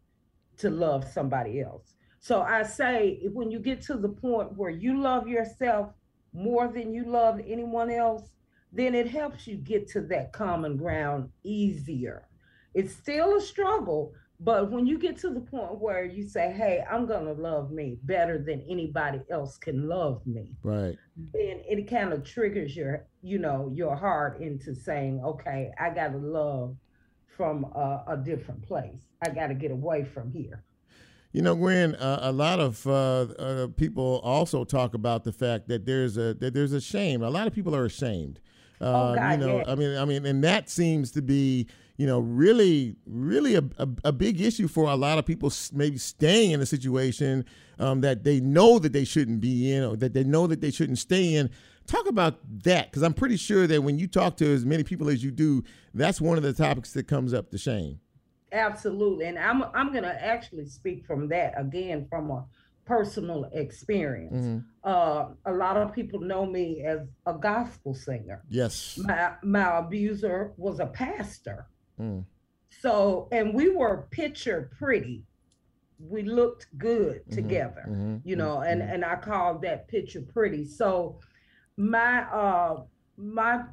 to love somebody else. So I say, if- when you get to the point where you love yourself more than you love anyone else, then it helps you get to that common ground easier. It's still a struggle, but when you get to the point where you say, "Hey, I'm going to love me better than anybody else can love me," Right. then it kind of triggers your, you know, your heart into saying, "Okay, I got to love from a, a different place. I got to get away from here." You know, Gwen, uh, a lot of uh, uh, people also talk about the fact that there's a that there's a shame. A lot of people are ashamed. Uh, Oh, God, you know, yes. I mean, I mean, and that seems to be, you know, really, really a, a, a big issue for a lot of people. Maybe staying in a situation um, that they know that they shouldn't be in, or that they know that they shouldn't stay in. Talk about that, because I'm pretty sure that when you talk to as many people as you do, that's one of the topics that comes up: the shame. Absolutely. And I'm I'm gonna actually speak from that again from a personal experience. Uh, a lot of people know me as a gospel singer. Yes. My my abuser was a pastor. Mm. So and we were picture pretty. We looked good Mm-hmm. together, you know, and and I called that picture pretty. So my uh my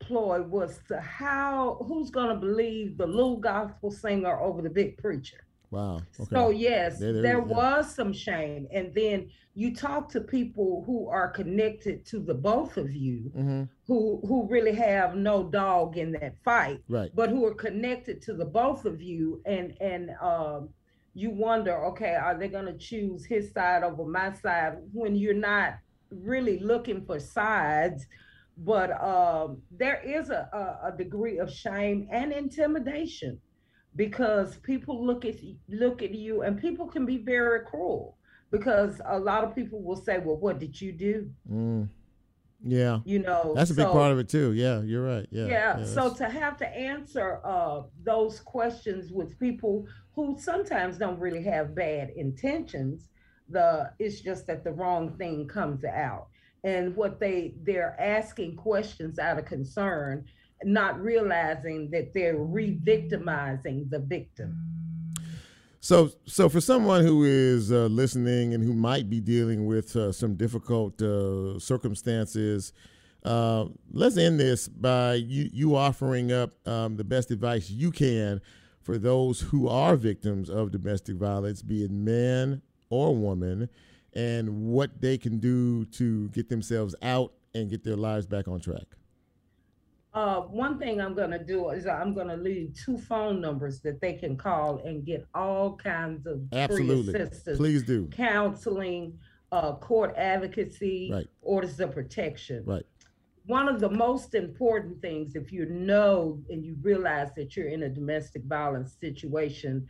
ploy was to how who's gonna believe the little gospel singer over the big preacher? Wow. Okay. So yes, There- there- there yeah. was some shame, and then you talk to people who are connected to the both of you, Mm-hmm. who who really have no dog in that fight, Right. but who are connected to the both of you, and and um, you wonder, okay, are they going to choose his side over my side when you're not really looking for sides? But um, there is a, a, a degree of shame and intimidation because people look at look at you and people can be very cruel because a lot of people will say well what did you do Mm. Yeah. you know That's a big so- part of it too. Yeah, you're right. Yeah. yeah, so to have to answer uh, those questions with people who sometimes don't really have bad intentions the it's just that the wrong thing comes out and what they they're asking questions out of concern not realizing that they're re-victimizing the victim So, so for someone who is uh, listening and who might be dealing with uh, some difficult uh, circumstances, uh, let's end this by you, you offering up um, the best advice you can for those who are victims of domestic violence, be it man or woman, and what they can do to get themselves out and get their lives back on track. Uh, one thing I'm gonna do is I'm gonna leave two phone numbers that they can call and get all kinds of Absolutely. free assistance. Please do. Counseling, uh, court advocacy, Right. orders of protection. Right. One of the most important things, if you know and you realize that you're in a domestic violence situation,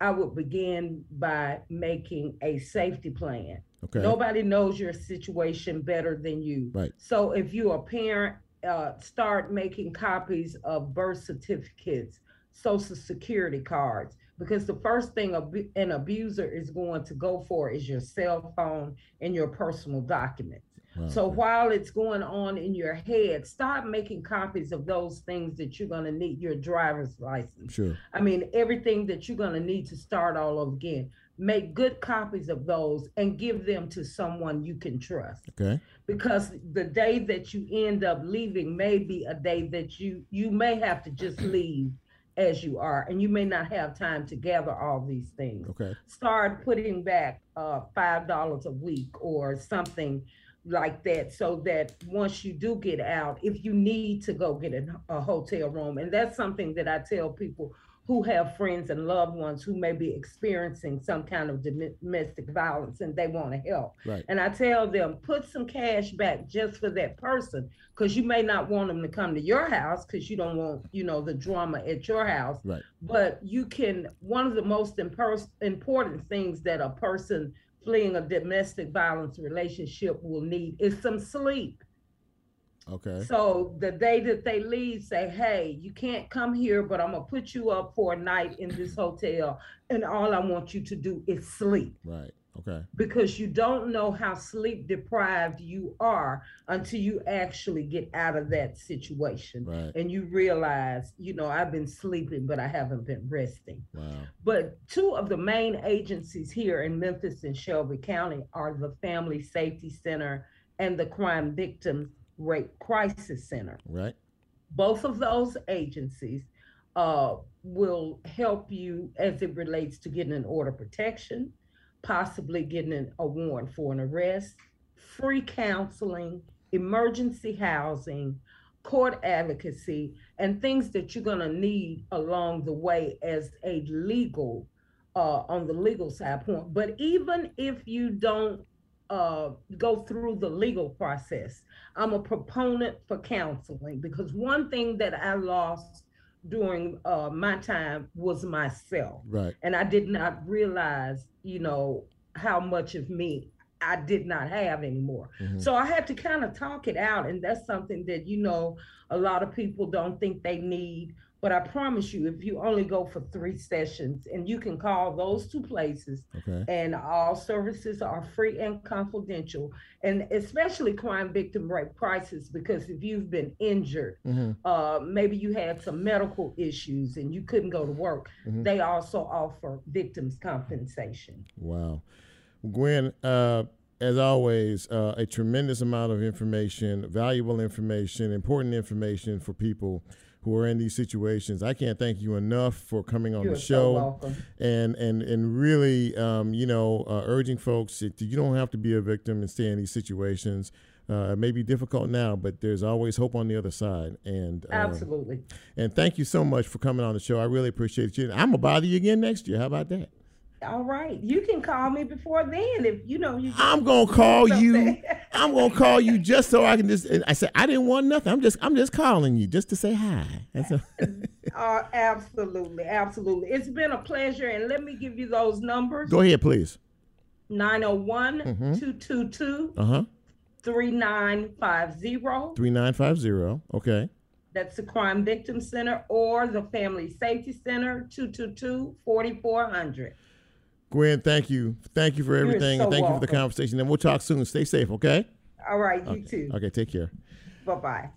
I would begin by making a safety plan. Okay. Nobody knows your situation better than you. Right. So if you're a parent, uh, start making copies of birth certificates, social security cards, because the first thing an abuser is going to go for is your cell phone and your personal documents. Wow. So while it's going on in your head, start making copies of those things that you're going to need your driver's license. Sure. I mean, everything that you're going to need to start all over again. Make good copies of those and give them to someone you can trust. Okay. Because the day that you end up leaving may be a day that you you may have to just leave as you are, and you may not have time to gather all these things. Okay. Start putting back uh, five dollars a week or something like that so that once you do get out if you need to go get a, a hotel room and that's something that i tell people who have friends and loved ones who may be experiencing some kind of domestic violence and they want to help Right. and i tell them put some cash back just for that person because you may not want them to come to your house because you don't want you know the drama at your house Right. but you can one of the most impers- important things that a person fleeing a domestic violence relationship will need is some sleep Okay. so the day that they leave say hey you can't come here but i'm gonna put you up for a night in this hotel and all i want you to do is sleep Right. Okay. because you don't know how sleep deprived you are until you actually get out of that situation Right. and you realize you know i've been sleeping but i haven't been resting Wow. but two of the main agencies here in Memphis and Shelby County are the Family Safety Center and the Crime Victim Rape Crisis Center. Right. Both of those agencies uh, will help you as it relates to getting an order protection, possibly getting an, a warrant for an arrest, free counseling, emergency housing, court advocacy, and things that you're going to need along the way as a legal, uh, on the legal side point. But even if you don't uh, go through the legal process, I'm a proponent for counseling because one thing that I lost during uh, my time was myself Right. and I did not realize, you know, how much of me I did not have anymore. Mhm. So I had to kind of talk it out, and that's something that you know a lot of people don't think they need. But I promise you, if you only go for three sessions, and you can call those two places, Okay. and all services are free and confidential, and especially crime victim rape crisis, because if you've been injured, Mhm. uh, maybe you had some medical issues and you couldn't go to work, Mhm. they also offer victims compensation. Wow. Gwen, uh, as always, uh, a tremendous amount of information, valuable information, important information for people who are in these situations. I can't thank you enough for coming on You're the show welcome. and and and really, um, you know, uh, urging folks that you don't have to be a victim and stay in these situations. Uh, it may be difficult now, but there's always hope on the other side. And uh, Absolutely. And thank you so much for coming on the show. I really appreciate you. I'm gonna bother you again next year. How about that? All right. You can call me before then if you know you. I'm gonna call you. I'm gonna call you just so I can just. I said I didn't want nothing. I'm just. I'm just calling you just to say hi. That's a, Uh, absolutely. Absolutely. It's been a pleasure. And let me give you those numbers go ahead, please. 901 Mhm. 222 Uh huh. 3950. Three nine five zero. Okay. That's the Crime Victim Center or the Family Safety Center 222 4400. Gwen, thank you. Thank you for everything, so and thank you for the conversation. And we'll talk soon. Stay safe. Okay. All right. You okay. too. Okay. Take care. Bye bye.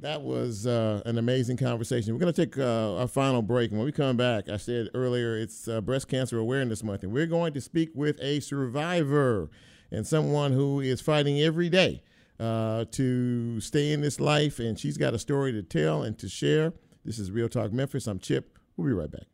That was uh, an amazing conversation. We're going to take uh, our final break. And when we come back, I said earlier it's uh, Breast Cancer Awareness Month, and we're going to speak with a survivor and someone who is fighting every day uh, to stay in this life. And she's got a story to tell and to share. This is Real Talk Memphis. I'm Chip. We'll be right back.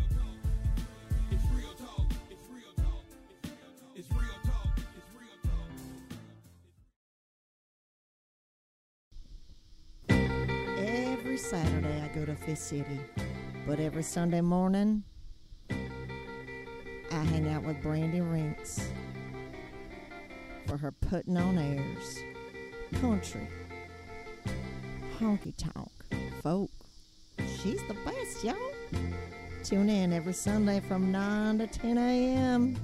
Saturday I go to Fifth City, but every Sunday morning I hang out with Brandy Rinks for her putting on airs, country, honky tonk, folk. She's the best, y'all. Tune in every Sunday from 9 to 10 a.m.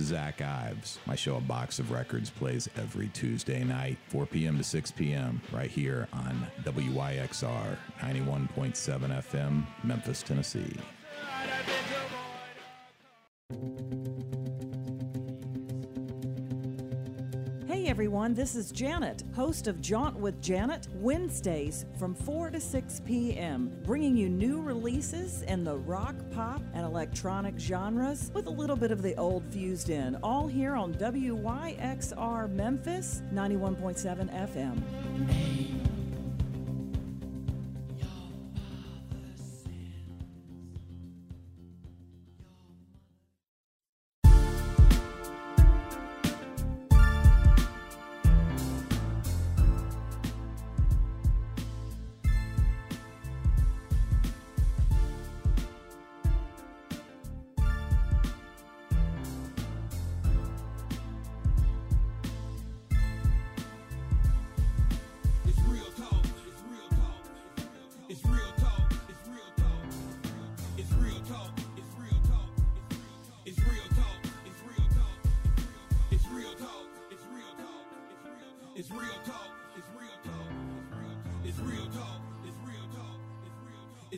Zach Ives. My show, A Box of Records, plays every Tuesday night, 4 p.m. to 6 p.m., right here on WYXR 91.7 FM, Memphis, Tennessee. Everyone, this is Janet, host of Jaunt with Janet, Wednesdays from 4 to 6 p.m., bringing you new releases in the rock, pop, and electronic genres with a little bit of the old fused in, all here on WYXR Memphis 91.7 FM.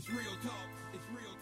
It's real talk. It's real talk.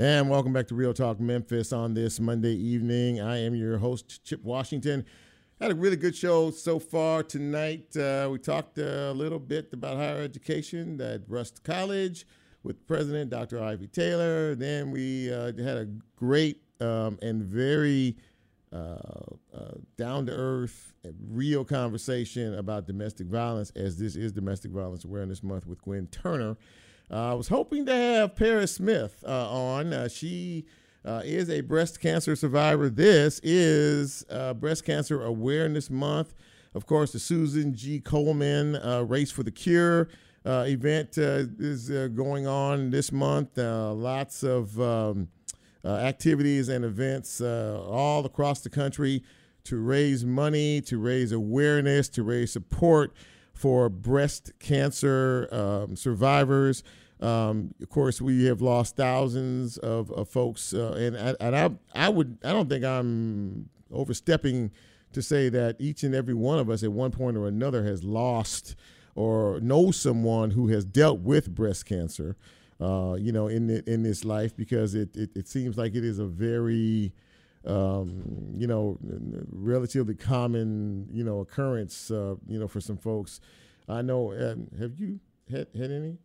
And welcome back to Real Talk Memphis on this Monday evening. I am your host, Chip Washington. Had a really good show so far tonight. Uh, we talked a little bit about higher education at Rust College with President Dr. Ivy Taylor. Then we uh, had a great um, and very uh, uh, down to earth, real conversation about domestic violence, as this is Domestic Violence Awareness Month with Gwen Turner. Uh, I was hoping to have Paris Smith uh, on. Uh, she uh, is a breast cancer survivor. This is uh, Breast Cancer Awareness Month. Of course, the Susan G. Komen uh, Race for the Cure event is going on this month. lots of um, activities and events all across the country to raise money, to raise awareness, to raise support for breast cancer um, survivors. Um, of course, we have lost thousands of, of folks, uh, and, I, and I, I would, I don't think I'm overstepping to say that each and every one of us at one point or another has lost or knows someone who has dealt with breast cancer. Uh, you know, in in this life, because it, it, it seems like it is a very um, you know, relatively common, you know, occurrence, uh, you know, for some folks. I know. Uh, have you had, had any?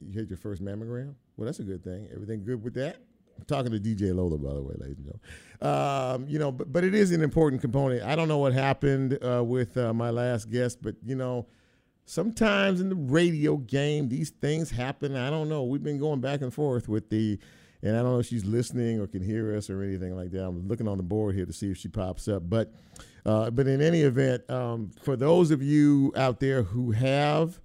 You had your first mammogram. Well, that's a good thing. Everything good with that? I'm talking to DJ Lola, by the way, ladies and gentlemen. Um, you know, but but it is an important component. I don't know what happened uh, with uh, my last guest, but you know, sometimes in the radio game, these things happen. I don't know. We've been going back and forth with the, and I don't know if she's listening or can hear us or anything like that. I'm looking on the board here to see if she pops up, but. Uh, but in any event, um, for those of you out there who have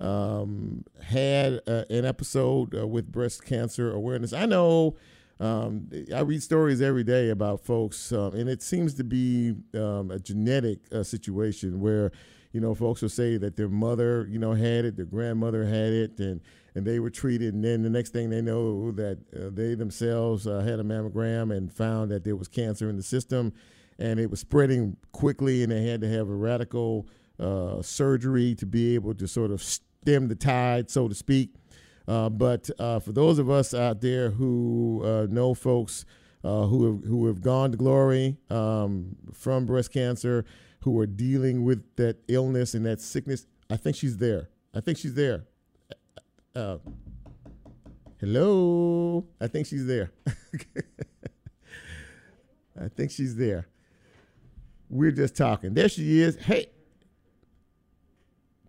um, had uh, an episode uh, with breast cancer awareness, I know um, I read stories every day about folks, um, and it seems to be um, a genetic uh, situation where you know folks will say that their mother, you know, had it, their grandmother had it, and and they were treated, and then the next thing they know that uh, they themselves uh, had a mammogram and found that there was cancer in the system and it was spreading quickly, and they had to have a radical uh, surgery to be able to sort of stem the tide, so to speak. Uh, but uh, for those of us out there who uh, know folks who have who have gone to glory um, from breast cancer, who are dealing with that illness and that sickness, I think she's there. I think she's there. Uh, hello, I think she's there. I think she's there. We're just talking. There she is. Hey,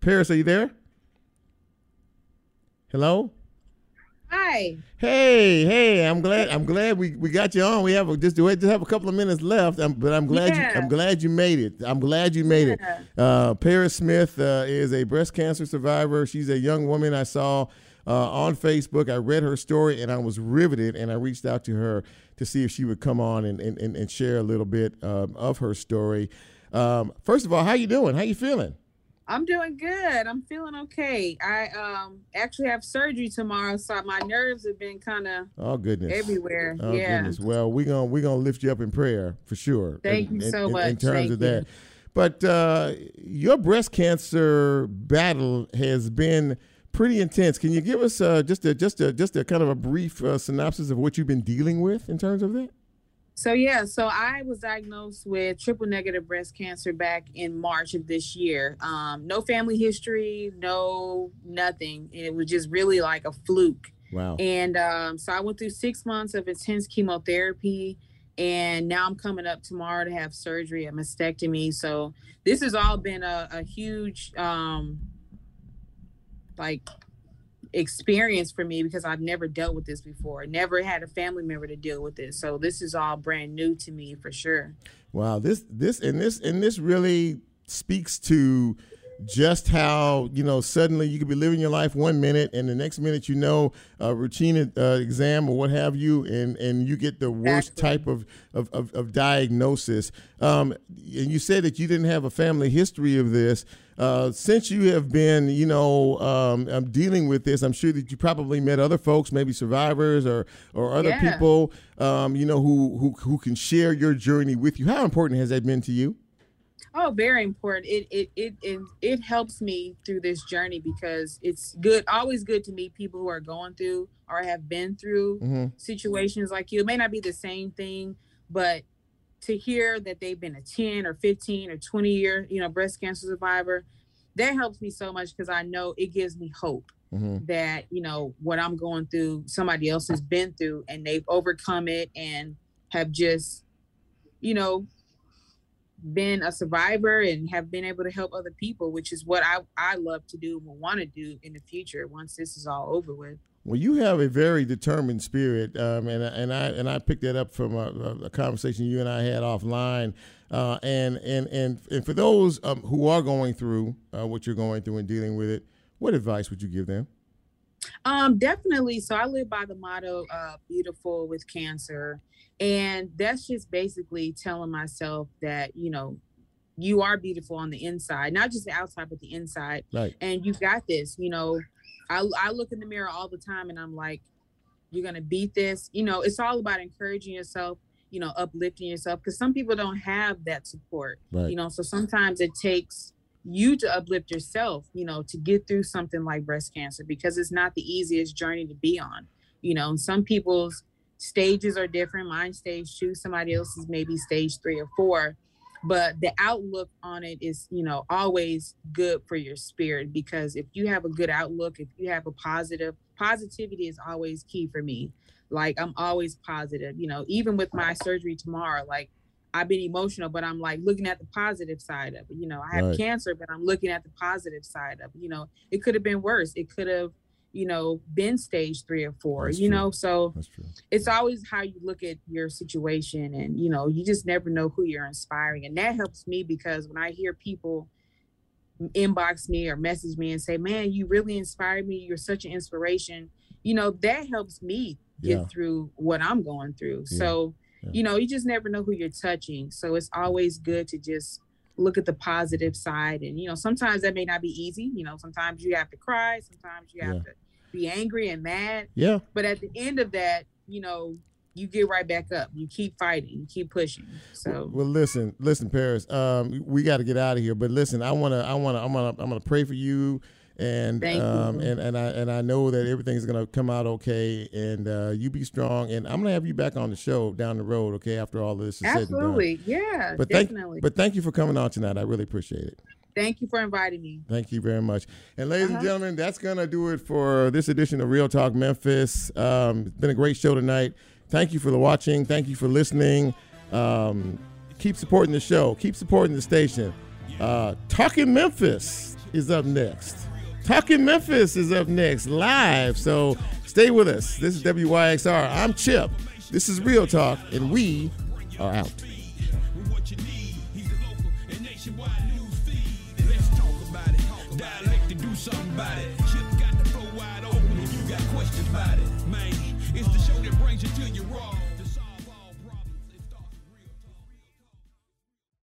Paris, are you there? Hello. Hi. Hey, hey! I'm glad. I'm glad we, we got you on. We have a, just we just have a couple of minutes left, um, but I'm glad Yeah. you I'm glad you made it. I'm glad you made it. Uh, Paris Smith uh, is a breast cancer survivor. She's a young woman I saw uh, on Facebook. I read her story and I was riveted, and I reached out to her to see if she would come on and and, and, and share a little bit um, of her story. Um, first of all, how you doing? How you feeling? I'm doing good. I'm feeling okay. I um actually have surgery tomorrow, so my nerves have been kind of Oh goodness. everywhere. Oh yeah. goodness. Well, we're gonna we're gonna lift you up in prayer for sure. Thank in, you so in- much. In terms Thank of that. you. But uh, your breast cancer battle has been pretty intense. Can you give us uh, just a just a just a kind of a brief uh, synopsis of what you've been dealing with in terms of that? So yeah, so I was diagnosed with triple negative breast cancer back in March of this year. Um, no family history, no nothing. It was just really like a fluke. Wow. And um, so I went through six months of intense chemotherapy, and now I'm coming up tomorrow to have surgery, a mastectomy. So this has all been a, a huge, um, like, experience for me because I've never dealt with this before. Never had a family member to deal with this. So this is all brand new to me for sure. Wow, this this and this and this really speaks to just how you know suddenly you could be living your life one minute and the next minute you know a routine uh, exam or what have you and and you get the worst type of of, of, of diagnosis. Um, and you said that you didn't have a family history of this. Uh, since you have been you know um, um, dealing with this i'm sure that you probably met other folks maybe survivors or or other Yeah. people um, you know who, who who can share your journey with you. How important has that been to you Oh, very important. It it it it, it helps me through this journey because it's good, always good to meet people who are going through or have been through Mhm. situations like you. It may not be the same thing, but to hear that they've been a 10 or 15 or 20 year, you know, breast cancer survivor, that helps me so much because I know it gives me hope Mhm. that, you know, what I'm going through, somebody else has been through and they've overcome it and have just, you know, been a survivor and have been able to help other people, which is what I, I love to do and will want to do in the future once this is all over with. Well, you have a very determined spirit, um, and and I and I picked that up from a, a conversation you and I had offline. Uh, and and and and for those um, who are going through uh, what you're going through and dealing with it, what advice would you give them? Um, definitely. So I live by the motto, uh, beautiful with cancer. And that's just basically telling myself that, you know, you are beautiful on the inside, not just the outside, but the inside. Right. And you got this, you know, I, I look in the mirror all the time and I'm like, you're going to beat this. You know, it's all about encouraging yourself, you know, uplifting yourself because some people don't have that support, Right. you know, so sometimes it takes you to uplift yourself, you know, to get through something like breast cancer because it's not the easiest journey to be on. You know, some people's stages are different. Mine stage two, somebody else's maybe stage three or four. But the outlook on it is, you know, always good for your spirit because if you have a good outlook, if you have a positive positivity is always key for me. Like I'm always positive, you know, even with my surgery tomorrow, like I've been emotional, but I'm like looking at the positive side of it. You know, I have Right. cancer, but I'm looking at the positive side of it. You know, it could have been worse. It could have, you know, been stage three or four, That's you true. know, so That's true. it's always how you look at your situation and you know you just never know who you're inspiring and that helps me because when i hear people inbox me or message me and say man you really inspired me you're such an inspiration you know that helps me get Yeah. through what i'm going through Yeah. so Yeah. you know you just never know who you're touching so it's always good to just look at the positive side and you know sometimes that may not be easy you know sometimes you have to cry sometimes you have Yeah. to be angry and mad Yeah. but at the end of that, you know, you get right back up. You keep fighting. You keep pushing. So Well, listen, listen, Paris. Um, we got to get out of here, but listen, I wanna, I wanna, I'm gonna, I'm gonna pray for you, and Thank you. um, and and I and I know that everything's gonna come out okay, and uh, you be strong, and I'm gonna have you back on the show down the road, okay, after all this is said and done. absolutely, yeah, But thank, but thank you for coming on tonight. I really appreciate it. Thank you for inviting me. Thank you very much. And ladies and Uh-huh. gentlemen, that's going to do it for this edition of Real Talk Memphis. Um, it's been a great show tonight. Thank you for the watching. Thank you for listening. Um, keep supporting the show. Keep supporting the station. Uh, Talking Memphis is up next. Talking Memphis is up next live. So stay with us. This is WYXR. I'm Chip. This is Real Talk, and we are out. About it.